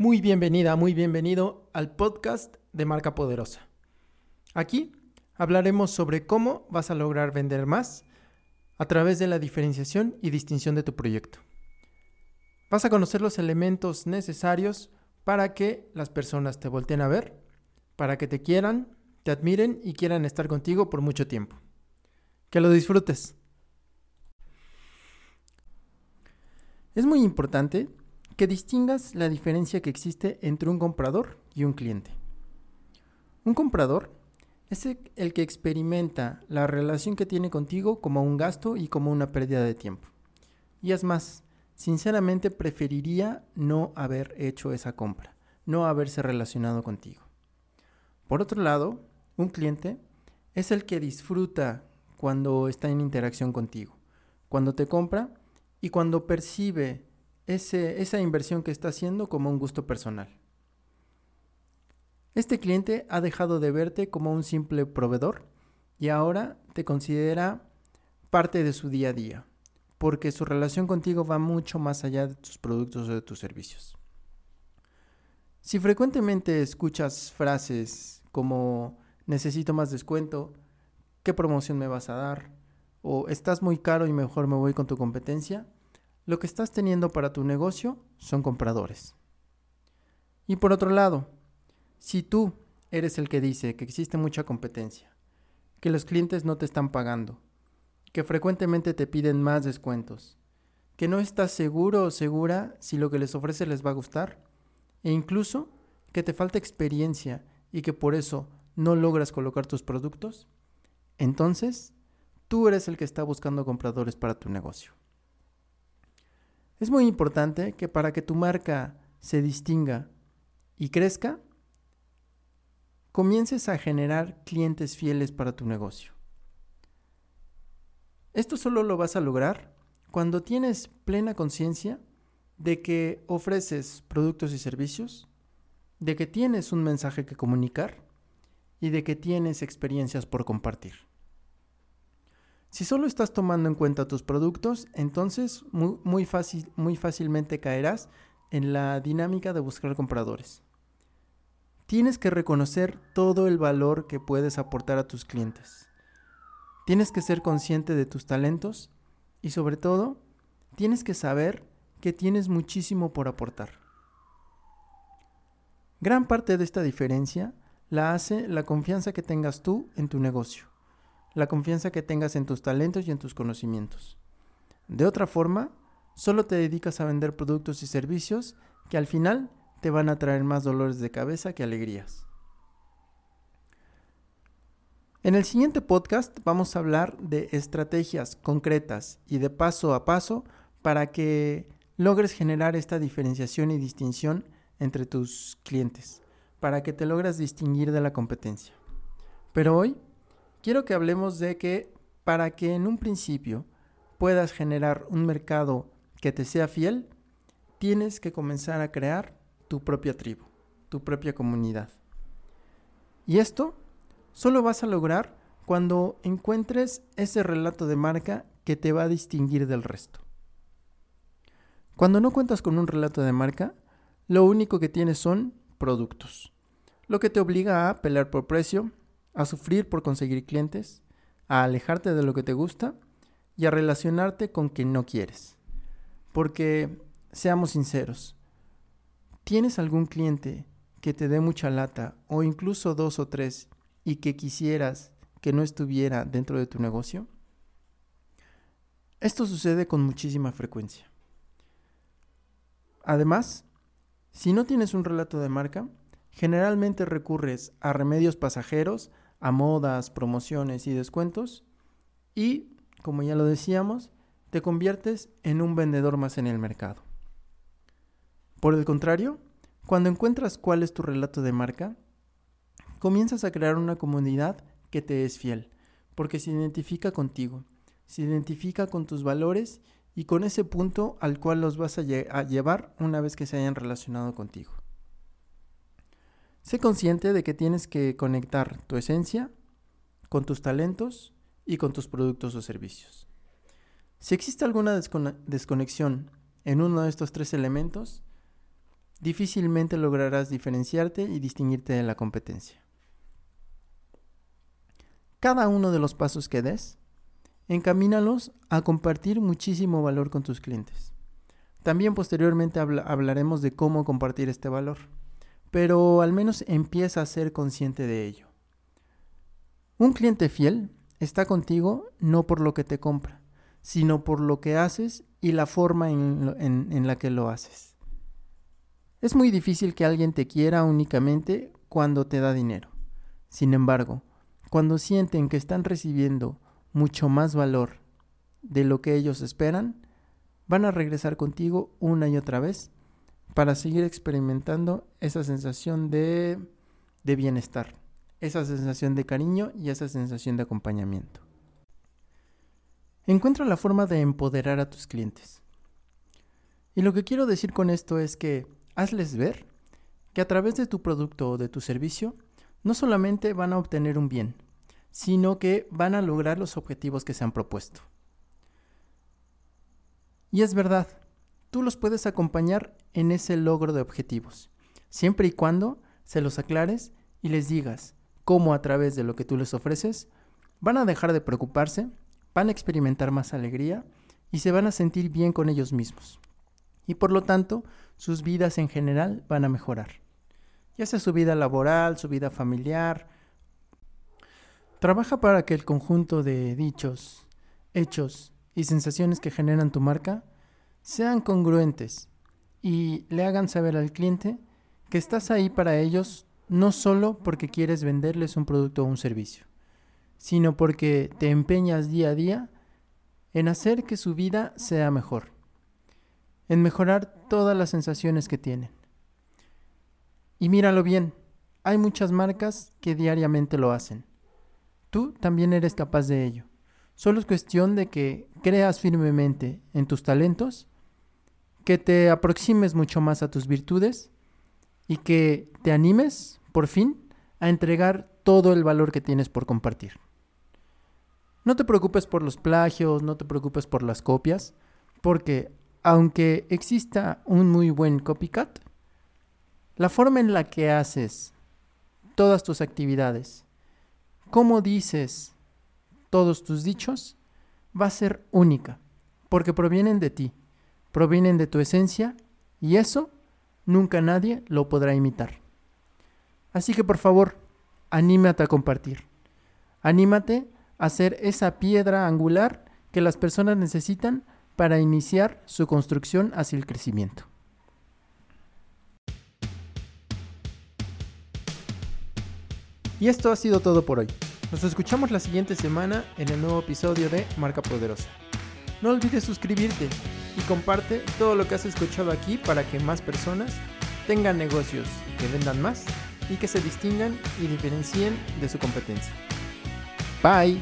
Muy bienvenida, muy bienvenido al podcast de Marca Poderosa. Aquí hablaremos sobre cómo vas a lograr vender más a través de la diferenciación y distinción de tu proyecto. Vas a conocer los elementos necesarios para que las personas te volteen a ver, para que te quieran, te admiren y quieran estar contigo por mucho tiempo. Que lo disfrutes. Es muy importante que distingas la diferencia que existe entre un comprador y un cliente. Un comprador es el que experimenta la relación que tiene contigo como un gasto y como una pérdida de tiempo. Y es más, sinceramente preferiría no haber hecho esa compra, no haberse relacionado contigo. Por otro lado, un cliente es el que disfruta cuando está en interacción contigo, cuando te compra y cuando percibe esa inversión que está haciendo como un gusto personal. Este cliente ha dejado de verte como un simple proveedor y ahora te considera parte de su día a día, porque su relación contigo va mucho más allá de tus productos o de tus servicios. Si frecuentemente escuchas frases como necesito más descuento, ¿qué promoción me vas a dar? o estás muy caro y mejor me voy con tu competencia, lo que estás teniendo para tu negocio son compradores. Y por otro lado, si tú eres el que dice que existe mucha competencia, que los clientes no te están pagando, que frecuentemente te piden más descuentos, que no estás seguro o segura si lo que les ofreces les va a gustar, e incluso que te falta experiencia y que por eso no logras colocar tus productos, entonces tú eres el que está buscando compradores para tu negocio. Es muy importante que para que tu marca se distinga y crezca, comiences a generar clientes fieles para tu negocio. Esto solo lo vas a lograr cuando tienes plena conciencia de que ofreces productos y servicios, de que tienes un mensaje que comunicar y de que tienes experiencias por compartir. Si solo estás tomando en cuenta tus productos, entonces muy, fácil, muy fácilmente caerás en la dinámica de buscar compradores. Tienes que reconocer todo el valor que puedes aportar a tus clientes. Tienes que ser consciente de tus talentos y sobre todo, tienes que saber que tienes muchísimo por aportar. Gran parte de esta diferencia la hace la confianza que tengas tú en tu negocio la confianza que tengas en tus talentos y en tus conocimientos. De otra forma, solo te dedicas a vender productos y servicios que al final te van a traer más dolores de cabeza que alegrías. En el siguiente podcast vamos a hablar de estrategias concretas y de paso a paso para que logres generar esta diferenciación y distinción entre tus clientes, para que te logres distinguir de la competencia. Pero hoy quiero que hablemos de que para que en un principio puedas generar un mercado que te sea fiel, tienes que comenzar a crear tu propia tribu, tu propia comunidad. Y esto solo vas a lograr cuando encuentres ese relato de marca que te va a distinguir del resto. Cuando no cuentas con un relato de marca, lo único que tienes son productos, lo que te obliga a pelear por precio, a sufrir por conseguir clientes, a alejarte de lo que te gusta y a relacionarte con quien no quieres. Porque, seamos sinceros, ¿tienes algún cliente que te dé mucha lata o incluso dos o tres y que quisieras que no estuviera dentro de tu negocio? Esto sucede con muchísima frecuencia. Además, si no tienes un relato de marca, generalmente recurres a remedios pasajeros a modas, promociones y descuentos y, como ya lo decíamos, te conviertes en un vendedor más en el mercado. Por el contrario, cuando encuentras cuál es tu relato de marca, comienzas a crear una comunidad que te es fiel, porque se identifica contigo, se identifica con tus valores y con ese punto al cual los vas a, a llevar una vez que se hayan relacionado contigo. Sé consciente de que tienes que conectar tu esencia con tus talentos y con tus productos o servicios. Si existe alguna desconexión en uno de estos tres elementos, difícilmente lograrás diferenciarte y distinguirte de la competencia. Cada uno de los pasos que des, encamínalos a compartir muchísimo valor con tus clientes. También posteriormente hablaremos de cómo compartir este valor, pero al menos empieza a ser consciente de ello. Un cliente fiel está contigo no por lo que te compra, sino por lo que haces y la forma en, la que lo haces. Es muy difícil que alguien te quiera únicamente cuando te da dinero. Sin embargo, cuando sienten que están recibiendo mucho más valor de lo que ellos esperan, van a regresar contigo una y otra vez para seguir experimentando esa sensación de, de bienestar, esa sensación de cariño y esa sensación de acompañamiento. Encuentra la forma de empoderar a tus clientes. Y lo que quiero decir con esto es que hazles ver que a través de tu producto o de tu servicio no solamente van a obtener un bien, sino que van a lograr los objetivos que se han propuesto. Y es verdad, tú los puedes acompañar en ese logro de objetivos, siempre y cuando se los aclares y les digas cómo a través de lo que tú les ofreces van a dejar de preocuparse, van a experimentar más alegría y se van a sentir bien con ellos mismos. Y por lo tanto, sus vidas en general van a mejorar. Ya sea su vida laboral, su vida familiar. Trabaja para que el conjunto de dichos, hechos y sensaciones que generan tu marca sean congruentes y le hagan saber al cliente que estás ahí para ellos no solo porque quieres venderles un producto o un servicio, sino porque te empeñas día a día en hacer que su vida sea mejor, en mejorar todas las sensaciones que tienen. Y míralo bien, hay muchas marcas que diariamente lo hacen. Tú también eres capaz de ello. Solo es cuestión de que creas firmemente en tus talentos, que te aproximes mucho más a tus virtudes y que te animes, por fin, a entregar todo el valor que tienes por compartir. No te preocupes por los plagios, no te preocupes por las copias, porque aunque exista un muy buen copycat, la forma en la que haces todas tus actividades, cómo dices todos tus dichos va a ser única, porque provienen de ti, provienen de tu esencia y eso nunca nadie lo podrá imitar. Así que por favor, anímate a compartir. Anímate a ser esa piedra angular que las personas necesitan para iniciar su construcción hacia el crecimiento. Y esto ha sido todo por hoy. Nos escuchamos la siguiente semana en el nuevo episodio de Marca Poderosa. No olvides suscribirte y comparte todo lo que has escuchado aquí para que más personas tengan negocios que vendan más y que se distingan y diferencien de su competencia. Bye.